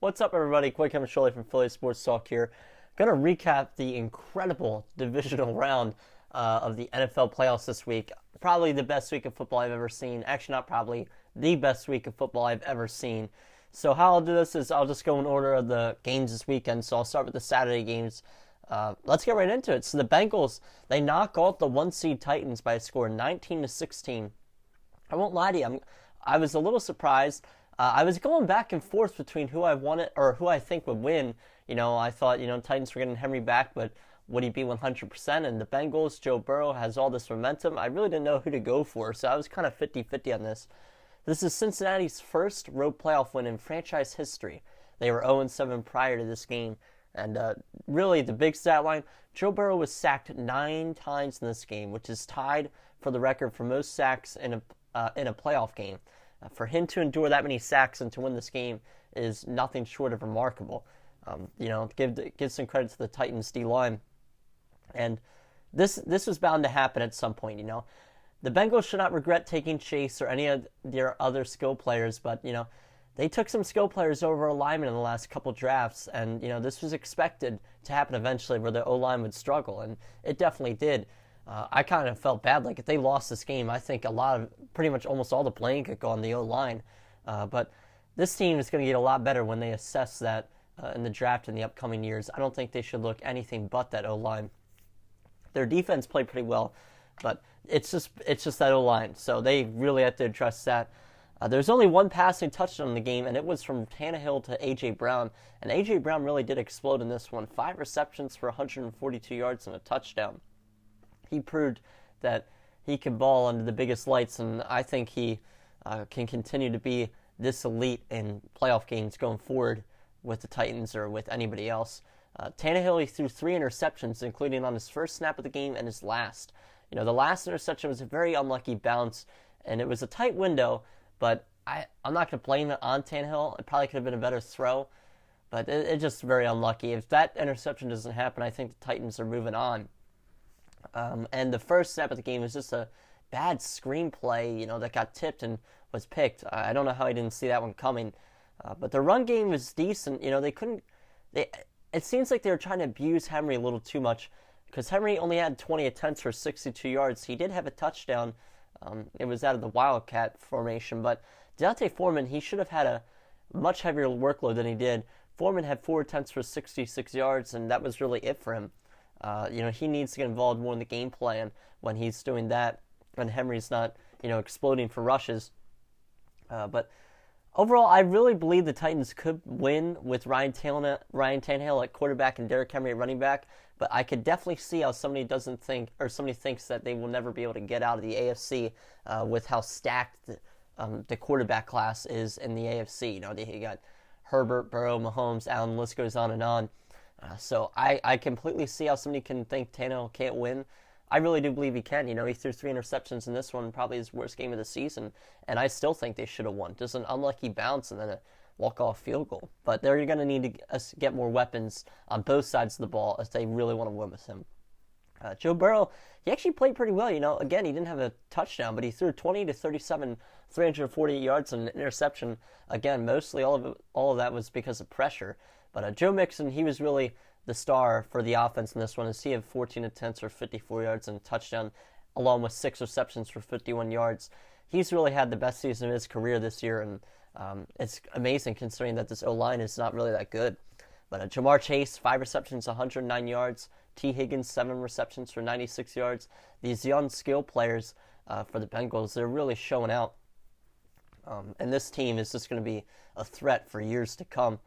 What's up, everybody? Coy Camiscioli from Philly Sports Talk here. Going to recap the incredible divisional round uh, of the NFL playoffs this week. Probably the best week of football I've ever seen. Actually, not probably the best week of football I've ever seen. So, how I'll do this is I'll just go in order of the games this weekend. So, I'll start with the Saturday games. Uh, let's get right into it. So, the Bengals they knock out the one seed Titans by a score of 19 to 16. I won't lie to you. I'm, I was a little surprised. Uh, I was going back and forth between who I wanted or who I think would win. You know, I thought you know Titans were getting Henry back, but would he be 100%? And the Bengals, Joe Burrow has all this momentum. I really didn't know who to go for, so I was kind of 50-50 on this. This is Cincinnati's first road playoff win in franchise history. They were 0-7 prior to this game. And uh, really, the big stat line Joe Burrow was sacked nine times in this game, which is tied for the record for most sacks in a, uh, in a playoff game. Uh, for him to endure that many sacks and to win this game is nothing short of remarkable. Um, you know, give give some credit to the Titans D line, and this this was bound to happen at some point. You know, the Bengals should not regret taking Chase or any of their other skill players, but you know, they took some skill players over a lineman in the last couple drafts, and you know this was expected to happen eventually, where the O line would struggle, and it definitely did uh, I kind of felt bad. Like if they lost this game, I think a lot of pretty much almost all the blame could go on the O line. Uh, but this team is going to get a lot better when they assess that uh, in the draft in the upcoming years. I don't think they should look anything but that O line. Their defense played pretty well, but it's just it's just that O line. So they really have to address that. Uh, there's only one passing touchdown in the game, and it was from Tannehill to A.J. Brown. And A.J. Brown really did explode in this one. Five receptions for 142 yards and a touchdown he proved that he can ball under the biggest lights, and I think he uh, can continue to be this elite in playoff games going forward with the Titans or with anybody else. Uh, Tannehill, he threw three interceptions, including on his first snap of the game and his last. You know, the last interception was a very unlucky bounce, and it was a tight window, but I, I'm not going to blame it on Tannehill. It probably could have been a better throw, but it, it's just very unlucky. If that interception doesn't happen, I think the Titans are moving on. Um, and the first snap of the game was just a bad screenplay, you know, that got tipped and was picked. I don't know how I didn't see that one coming. Uh, but the run game was decent. You know, they couldn't. They. It seems like they were trying to abuse Henry a little too much because Henry only had 20 attempts for 62 yards. He did have a touchdown. Um, it was out of the Wildcat formation, but D'Onta Foreman he should have had a much heavier workload than he did. Foreman had four attempts for 66 yards, and that was really it for him. Uh, you know, he needs to get involved more in the game plan when he's doing that, when Henry's not, you know, exploding for rushes. Uh, but overall, I really believe the Titans could win with Ryan Tannehill, Ryan Tannehill at quarterback and Derrick Henry at running back. But I could definitely see how somebody doesn't think, or somebody thinks that they will never be able to get out of the AFC uh, with how stacked the, um, the quarterback class is in the AFC. You know, they got Herbert, Burrow, Mahomes, Allen, list goes on and on. Uh, so I, I completely see how somebody can think Tannehill can't win. I really do believe he can. You know, he threw three interceptions in this one, probably his worst game of the season, and I still think they should have won. Just an unlucky bounce and then a walk-off field goal. But they're going to need to get more weapons on both sides of the ball if they really want to win with him. Uh, Joe Burrow, he actually played pretty well. You know, again, he didn't have a touchdown, but he threw 20 to 37, 340 yards and an interception. Again, mostly all of it, all of that was because of pressure. But uh, Joe Mixon, he was really the star for the offense in this one. As he had 14 attempts for 54 yards and a touchdown, along with six receptions for 51 yards. He's really had the best season of his career this year, and um, it's amazing considering that this O line is not really that good. But uh, Ja'Marr Chase, five receptions, 109 yards. Tee Higgins, seven receptions for 96 yards. These young skill players uh, for the Bengals, they're really showing out. Um, and this team is just going to be a threat for years to come.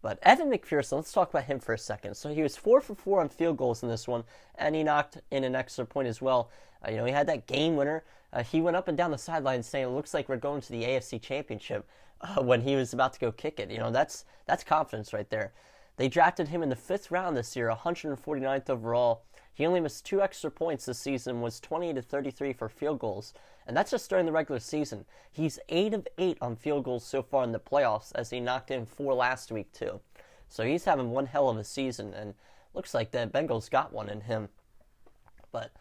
But Evan McPherson, let's talk about him for a second. So he was four for four on field goals in this one, and he knocked in an extra point as well. Uh, you know, he had that game winner. Uh, he went up and down the sideline saying, "It looks like we're going to the AFC Championship." Uh, when he was about to go kick it, you know, that's that's confidence right there. They drafted him in the fifth round this year, 149th overall. He only missed two extra points this season, was 20 to 33 for field goals, and that's just during the regular season. He's 8 of 8 on field goals so far in the playoffs, as he knocked in four last week, too. So he's having one hell of a season, and looks like the Bengals got one in him. But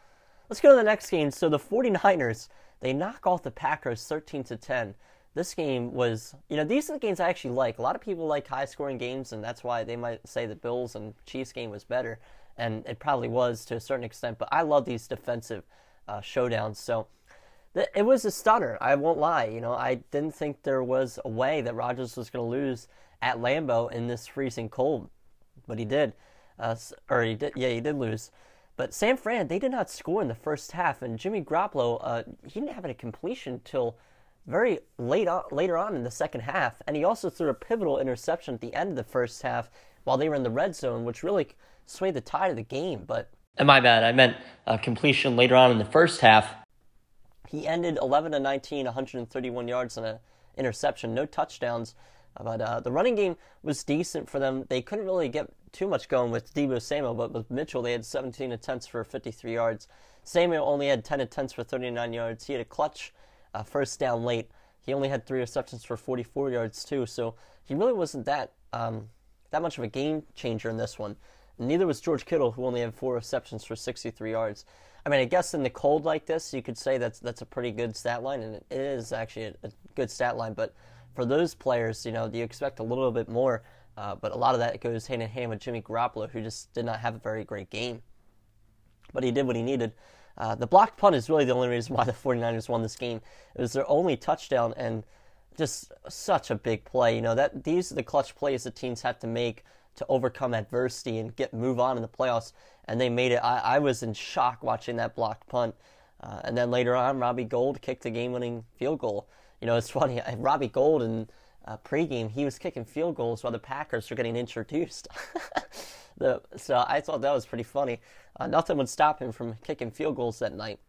let's go to the next game. So the 49ers, they knock off the Packers 13 to 10. this game was, you know, these are the games I actually like. A lot of people like high scoring games, and that's why they might say the Bills and Chiefs game was better. And it probably was to a certain extent, but I love these defensive uh, showdowns. So th- it was a stunner. I won't lie. You know, I didn't think there was a way that Rodgers was going to lose at Lambeau in this freezing cold, but he did. Uh, or he did, yeah, he did lose. But San Fran, they did not score in the first half, and Jimmy Garoppolo, uh, he didn't have a completion till very late on, later on in the second half, and he also threw a pivotal interception at the end of the first half while they were in the red zone, which really swayed the tide of the game. But and my bad, I meant uh, completion later on in the first half. He ended 11 to 19, 131 yards and an interception, no touchdowns. But uh, the running game was decent for them. They couldn't really get too much going with Deebo Samuel, but with Mitchell, they had 17 attempts for 53 yards. Samuel only had 10 attempts for 39 yards. He had a clutch uh, first down late. He only had three receptions for 44 yards too, so he really wasn't that um, that much of a game changer in this one. Neither was George Kittle, who only had four receptions for 63 yards. I mean, I guess in the cold like this, you could say that's that's a pretty good stat line, and it is actually a, a good stat line. But for those players, you know, you expect a little bit more. Uh, but a lot of that goes hand in hand with Jimmy Garoppolo, who just did not have a very great game. But he did what he needed. Uh, the blocked punt is really the only reason why the 49ers won this game. It was their only touchdown and just such a big play. You know, that these are the clutch plays that teams have to make to overcome adversity and get move on in the playoffs. And they made it. I, I was in shock watching that blocked punt. Uh, and then later on, Robbie Gould kicked the game-winning field goal. You know, it's funny. Robbie Gould in uh, pregame, he was kicking field goals while the Packers were getting introduced. the, so I thought that was pretty funny. Uh, nothing would stop him from kicking field goals that night.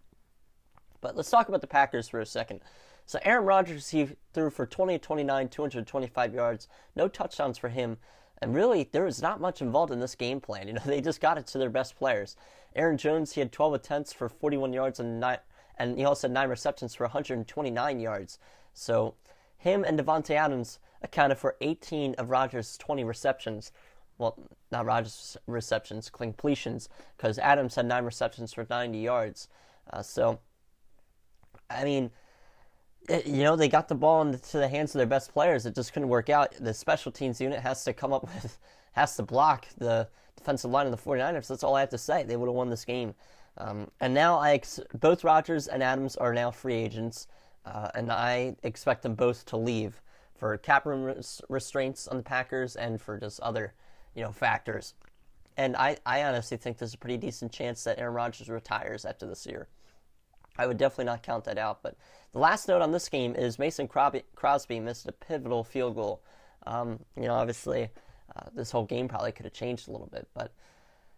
But let's talk about the Packers for a second. So Aaron Rodgers, he threw for 20 29, 225 yards, no touchdowns for him. And really, there was not much involved in this game plan. You know, they just got it to their best players. Aaron Jones, he had 12 attempts for 41 yards and nine, and he also had nine receptions for 129 yards. So him and Davante Adams accounted for 18 of Rodgers' 20 receptions well, not Rodgers' receptions, completions, because Adams had nine receptions for 90 yards. Uh, so, I mean, you know, they got the ball into the hands of their best players. It just couldn't work out. The special teams unit has to come up with, has to block the defensive line of the 49ers. That's all I have to say. They would have won this game. Um, and now I ex- both Rodgers and Adams are now free agents, uh, and I expect them both to leave for cap room res- restraints on the Packers and for just other you know, factors. And I, I honestly think there's a pretty decent chance that Aaron Rodgers retires after this year. I would definitely not count that out. But the last note on this game is Mason Crosby missed a pivotal field goal. Um, you know, obviously, uh, this whole game probably could have changed a little bit. But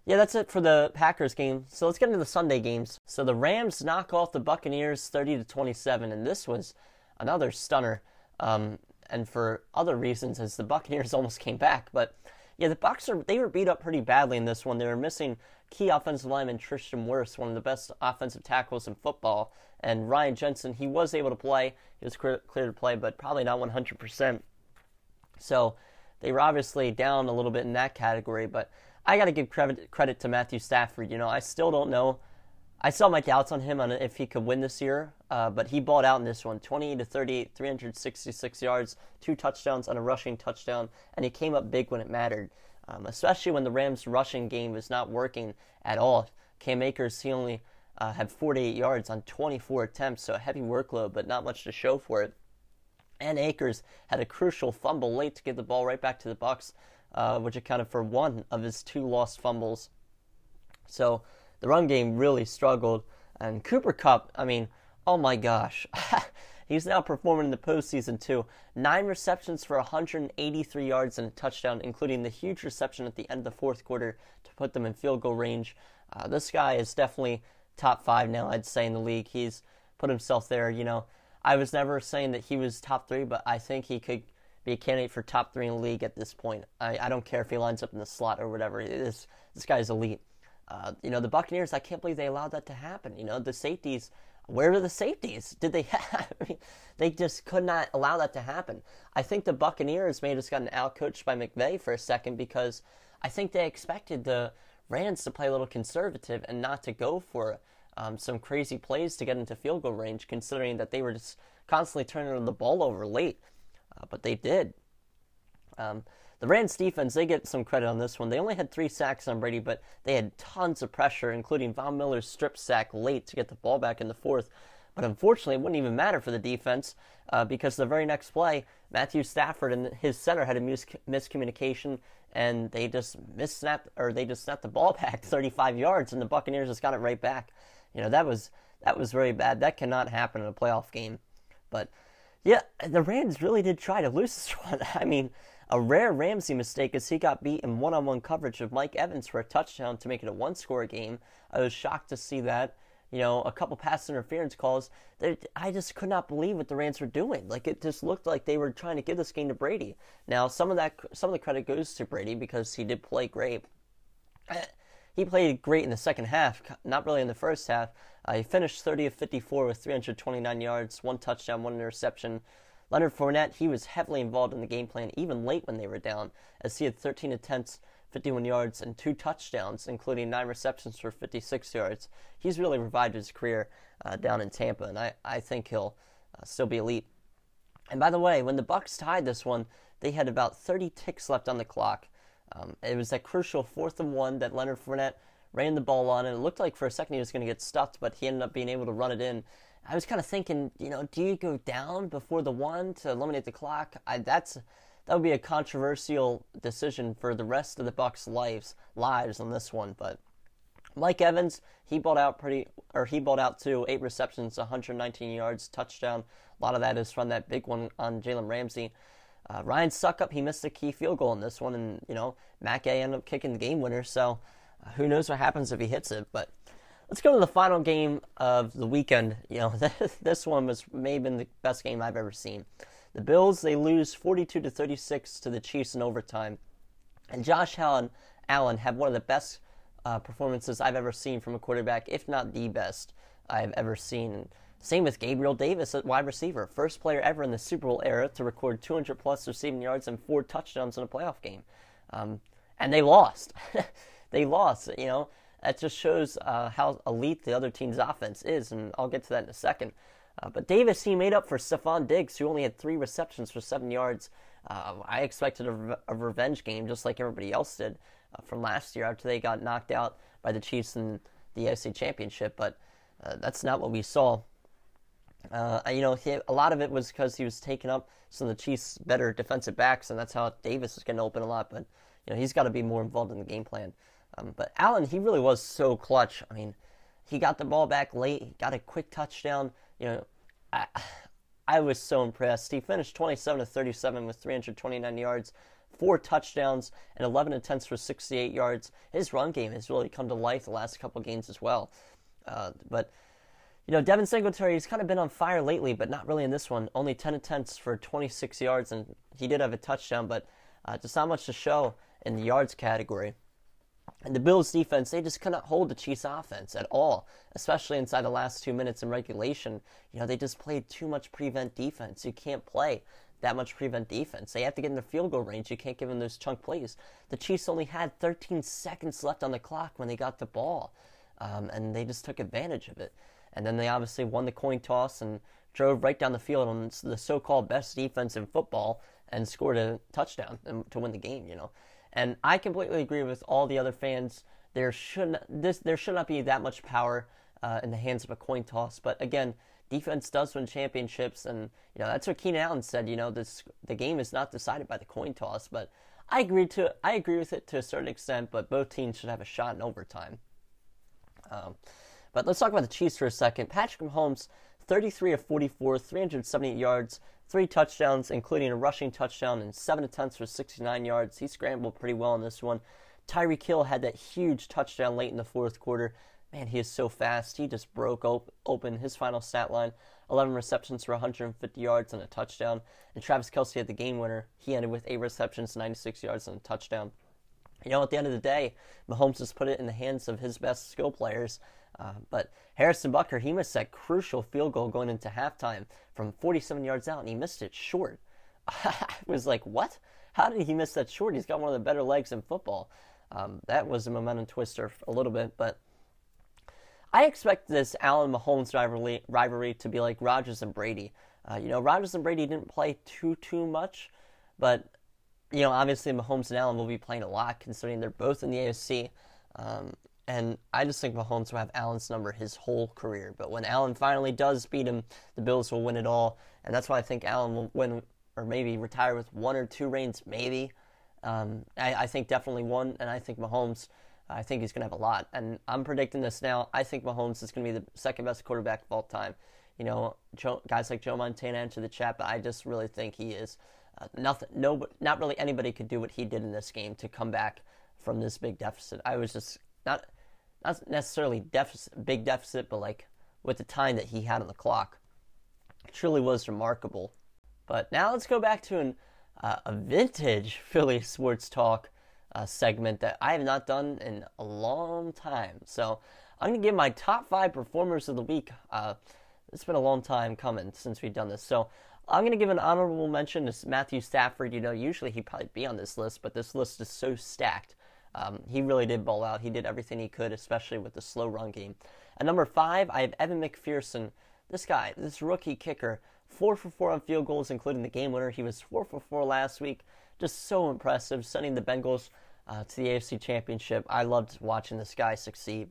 yeah, that's it for the Packers game. So let's get into the Sunday games. So the Rams knock off the Buccaneers 30 to 27, and this was another stunner. Um, and for other reasons, as the Buccaneers almost came back. But yeah, the are they were beat up pretty badly in this one. They were missing key offensive lineman Tristan Wirfs, one of the best offensive tackles in football, and Ryan Jensen. He was able to play; he was clear, clear to play, but probably not 100 percent. So they were obviously down a little bit in that category. But I got to give credit credit to Matthew Stafford. You know, I still don't know I saw my doubts on him on if he could win this year, uh, but he balled out in this one 20 to 38, 366 yards, two touchdowns on a rushing touchdown, and he came up big when it mattered, um, especially when the Rams' rushing game was not working at all. Cam Akers, he only uh, had 48 yards on 24 attempts, so a heavy workload, but not much to show for it. And Akers had a crucial fumble late to get the ball right back to the Bucs, uh, which accounted for one of his two lost fumbles. So the run game really struggled. And Cooper Kupp, I mean, oh my gosh. He's now performing in the postseason too. Nine receptions for 183 yards and a touchdown, including the huge reception at the end of the fourth quarter to put them in field goal range. Uh, this guy is definitely top five now, I'd say, in the league. He's put himself there. You know, I was never saying that he was top three, but I think he could be a candidate for top three in the league at this point. I, I don't care if he lines up in the slot or whatever. This this is elite. Uh, you know, the Buccaneers, I can't believe they allowed that to happen. You know, the safeties, where are the safeties? Did they have? I mean, they just could not allow that to happen. I think the Buccaneers may have just gotten outcoached by McVay for a second because I think they expected the Rams to play a little conservative and not to go for um, some crazy plays to get into field goal range, considering that they were just constantly turning the ball over late. Uh, but they did. Um, the Rams defense, they get some credit on this one. They only had three sacks on Brady, but they had tons of pressure, including Von Miller's strip sack late to get the ball back in the fourth. But unfortunately, it wouldn't even matter for the defense uh, because the very next play, Matthew Stafford and his center had a mis- miscommunication, and they just missnapped or they just snapped the ball back 35 yards, and the Buccaneers just got it right back. You know that was that was very bad. That cannot happen in a playoff game. But yeah, the Rams really did try to lose this one. I mean, a rare Ramsey mistake as he got beat in one-on-one coverage of Mike Evans for a touchdown to make it a one-score game. I was shocked to see that you know, a couple pass interference calls. I just could not believe what the Rams were doing. Like it just looked like they were trying to give this game to Brady. Now, some of that, some of the credit goes to Brady because he did play great. He played great in the second half, not really in the first half. Uh, he finished 30 of 54 with 329 yards, one touchdown, one interception. Leonard Fournette, he was heavily involved in the game plan, even late when they were down, as he had 13 attempts 51 yards, and two touchdowns, including nine receptions for 56 yards. He's really revived his career uh, down in Tampa, and I, I think he'll uh, still be elite. And by the way, when the Bucs tied this one, they had about 30 ticks left on the clock. Um, it was that crucial fourth and one that Leonard Fournette ran the ball on, and it looked like for a second he was going to get stuffed, but he ended up being able to run it in. I was kind of thinking, you know, do you go down before the one to eliminate the clock? I, that's that would be a controversial decision for the rest of the Bucs' lives lives on this one. But Mike Evans, he balled out pretty, or he balled out to eight receptions, 119 yards, touchdown. A lot of that is from that big one on Jalen Ramsey. Uh, Ryan Succop, he missed a key field goal in this one, and you know Matt Gay ended up kicking the game winner. So uh, who knows what happens if he hits it? But let's go to the final game of the weekend. You know this one was maybe the best game I've ever seen. The Bills they lose 42 to 36 to the Chiefs in overtime, and Josh Allen Allen had one of the best uh, performances I've ever seen from a quarterback, if not the best I've ever seen. Same with Gabriel Davis wide receiver, first player ever in the Super Bowl era to record 200 plus receiving yards and four touchdowns in a playoff game, um, and they lost. they lost. You know that just shows uh, how elite the other team's offense is, and I'll get to that in a second. Uh, but Davis, he made up for Stefon Diggs, who only had three receptions for seven yards. Uh, I expected a, re- a, revenge game, just like everybody else did uh, from last year after they got knocked out by the Chiefs in the AFC Championship. But uh, that's not what we saw. Uh, you know, he, a lot of it was because he was taking up some of the Chiefs' better defensive backs, and that's how Davis was getting open a lot. But you know, he's got to be more involved in the game plan. Um, but Allen, he really was so clutch. I mean, he got the ball back late, he got a quick touchdown you know, I, I was so impressed. He finished 27 to 37 with 329 yards, four touchdowns, and 11 attempts for 68 yards. His run game has really come to life the last couple games as well. Uh, but you know, Devin Singletary, he's kind of been on fire lately, but not really in this one. Only 10 attempts for 26 yards, and he did have a touchdown, but uh, just not much to show in the yards category. And the Bills defense, they just cannot hold the Chiefs offense at all, especially inside the last two minutes in regulation. You know, they just played too much prevent defense. You can't play that much prevent defense. They have to get in the field goal range. You can't give them those chunk plays. The Chiefs only had 13 seconds left on the clock when they got the ball, um, and they just took advantage of it. And then they obviously won the coin toss and drove right down the field on the so-called best defense in football and scored a touchdown to win the game. You know, and I completely agree with all the other fans. There should not, this there should not be that much power uh, in the hands of a coin toss. But again, defense does win championships, and you know that's what Keenan Allen said. You know, this the game is not decided by the coin toss. But I agree to I agree with it to a certain extent. But both teams should have a shot in overtime. Um, but let's talk about the Chiefs for a second. Patrick Mahomes, 33 of 44, 378 yards, three touchdowns, including a rushing touchdown and seven attempts for 69 yards. He scrambled pretty well in this one. Tyreek Hill had that huge touchdown late in the fourth quarter. Man, he is so fast. He just broke op- open his final stat line 11 receptions for 150 yards and a touchdown. And Travis Kelce had the game winner. He ended with eight receptions, 96 yards, and a touchdown. You know, at the end of the day, Mahomes just put it in the hands of his best skill players. Uh, but Harrison Butker, he missed that crucial field goal going into halftime from 47 yards out, and he missed it short. I was like, what? How did he miss that short? He's got one of the better legs in football. Um, that was a momentum twister a little bit, but I expect this Allen Mahomes rivalry, rivalry to be like Rodgers and Brady. Uh, you know, Rodgers and Brady didn't play too too much, but you know, obviously Mahomes and Allen will be playing a lot considering they're both in the AFC. Um, and I just think Mahomes will have Allen's number his whole career. But when Allen finally does beat him, the Bills will win it all. And that's why I think Allen will win or maybe retire with one or two reigns, maybe. Um, I, I, think definitely one, and I think Mahomes, I think he's going to have a lot. And I'm predicting this now. I think Mahomes is going to be the second best quarterback of all time. You know, Joe, guys like Joe Montana enter the chat, but I just really think he is. Uh, nothing, no, not really anybody could do what he did in this game to come back from this big deficit. I was just not, not necessarily deficit, big deficit, but like with the time that he had on the clock, it truly was remarkable. But now let's go back to an, uh, a vintage Philly sports talk uh, segment that I have not done in a long time. So I'm to give my top five performers of the week. Uh, it's been a long time coming since we've done this. So I'm going to give an honorable mention to Matthew Stafford. You know, usually he'd probably be on this list, but this list is so stacked. Um, he really did ball out. He did everything he could, especially with the slow run game. At number five, I have Evan McPherson. This guy, this rookie kicker, four for four on field goals, including the game winner. He was four for four last week. Just so impressive, sending the Bengals uh, to the AFC Championship. I loved watching this guy succeed.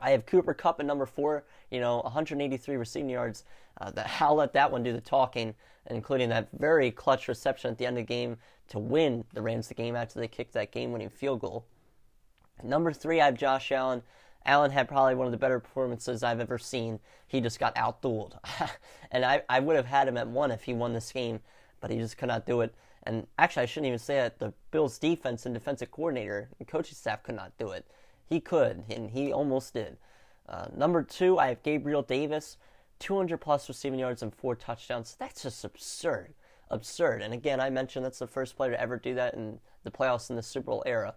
I have Cooper Kupp at number four, you know, 183 receiving yards. Uh, that, I'll let that one do the talking, including that very clutch reception at the end of the game to win the Rams the game after they kicked that game winning field goal. Number three, I have Josh Allen. Allen had probably one of the better performances I've ever seen. He just got outdueled. and I, I would have had him at one if he won this game, but he just could not do it. And actually, I shouldn't even say that. The Bills' defense and defensive coordinator and coaching staff could not do it. He could, and he almost did. Uh, number two, I have Gabriel Davis, 200 plus receiving yards and four touchdowns. That's just absurd. Absurd. And again, I mentioned that's the first player to ever do that in the playoffs in the Super Bowl era.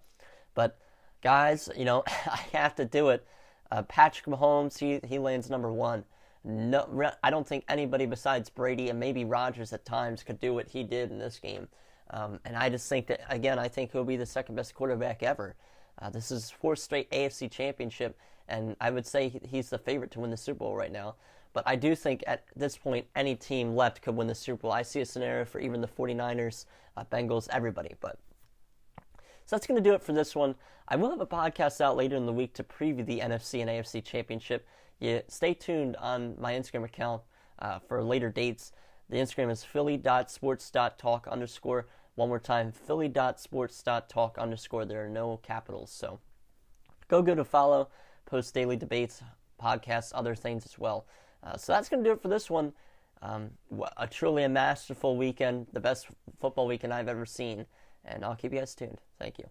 But guys, you know, I have to do it. Uh, Patrick Mahomes, he, he lands number one. No, I don't think anybody besides Brady and maybe Rodgers at times could do what he did in this game. Um, and I just think that, again, I think he'll be the second best quarterback ever. Uh, this is fourth straight AFC championship, and I would say he's the favorite to win the Super Bowl right now. But I do think at this point, any team left could win the Super Bowl. I see a scenario for even the 49ers, uh, Bengals, everybody. But so that's going to do it for this one. I will have a podcast out later in the week to preview the NFC and AFC championship. Yeah, stay tuned on my Instagram account uh, for later dates. The Instagram is philly.sports.talk underscore. One more time, philly.sports.talk underscore. There are no capitals. So go go to follow, post daily debates, podcasts, other things as well. Uh, so that's going to do it for this one. Um, a truly a masterful weekend, the best football weekend I've ever seen. And I'll keep you guys tuned. Thank you.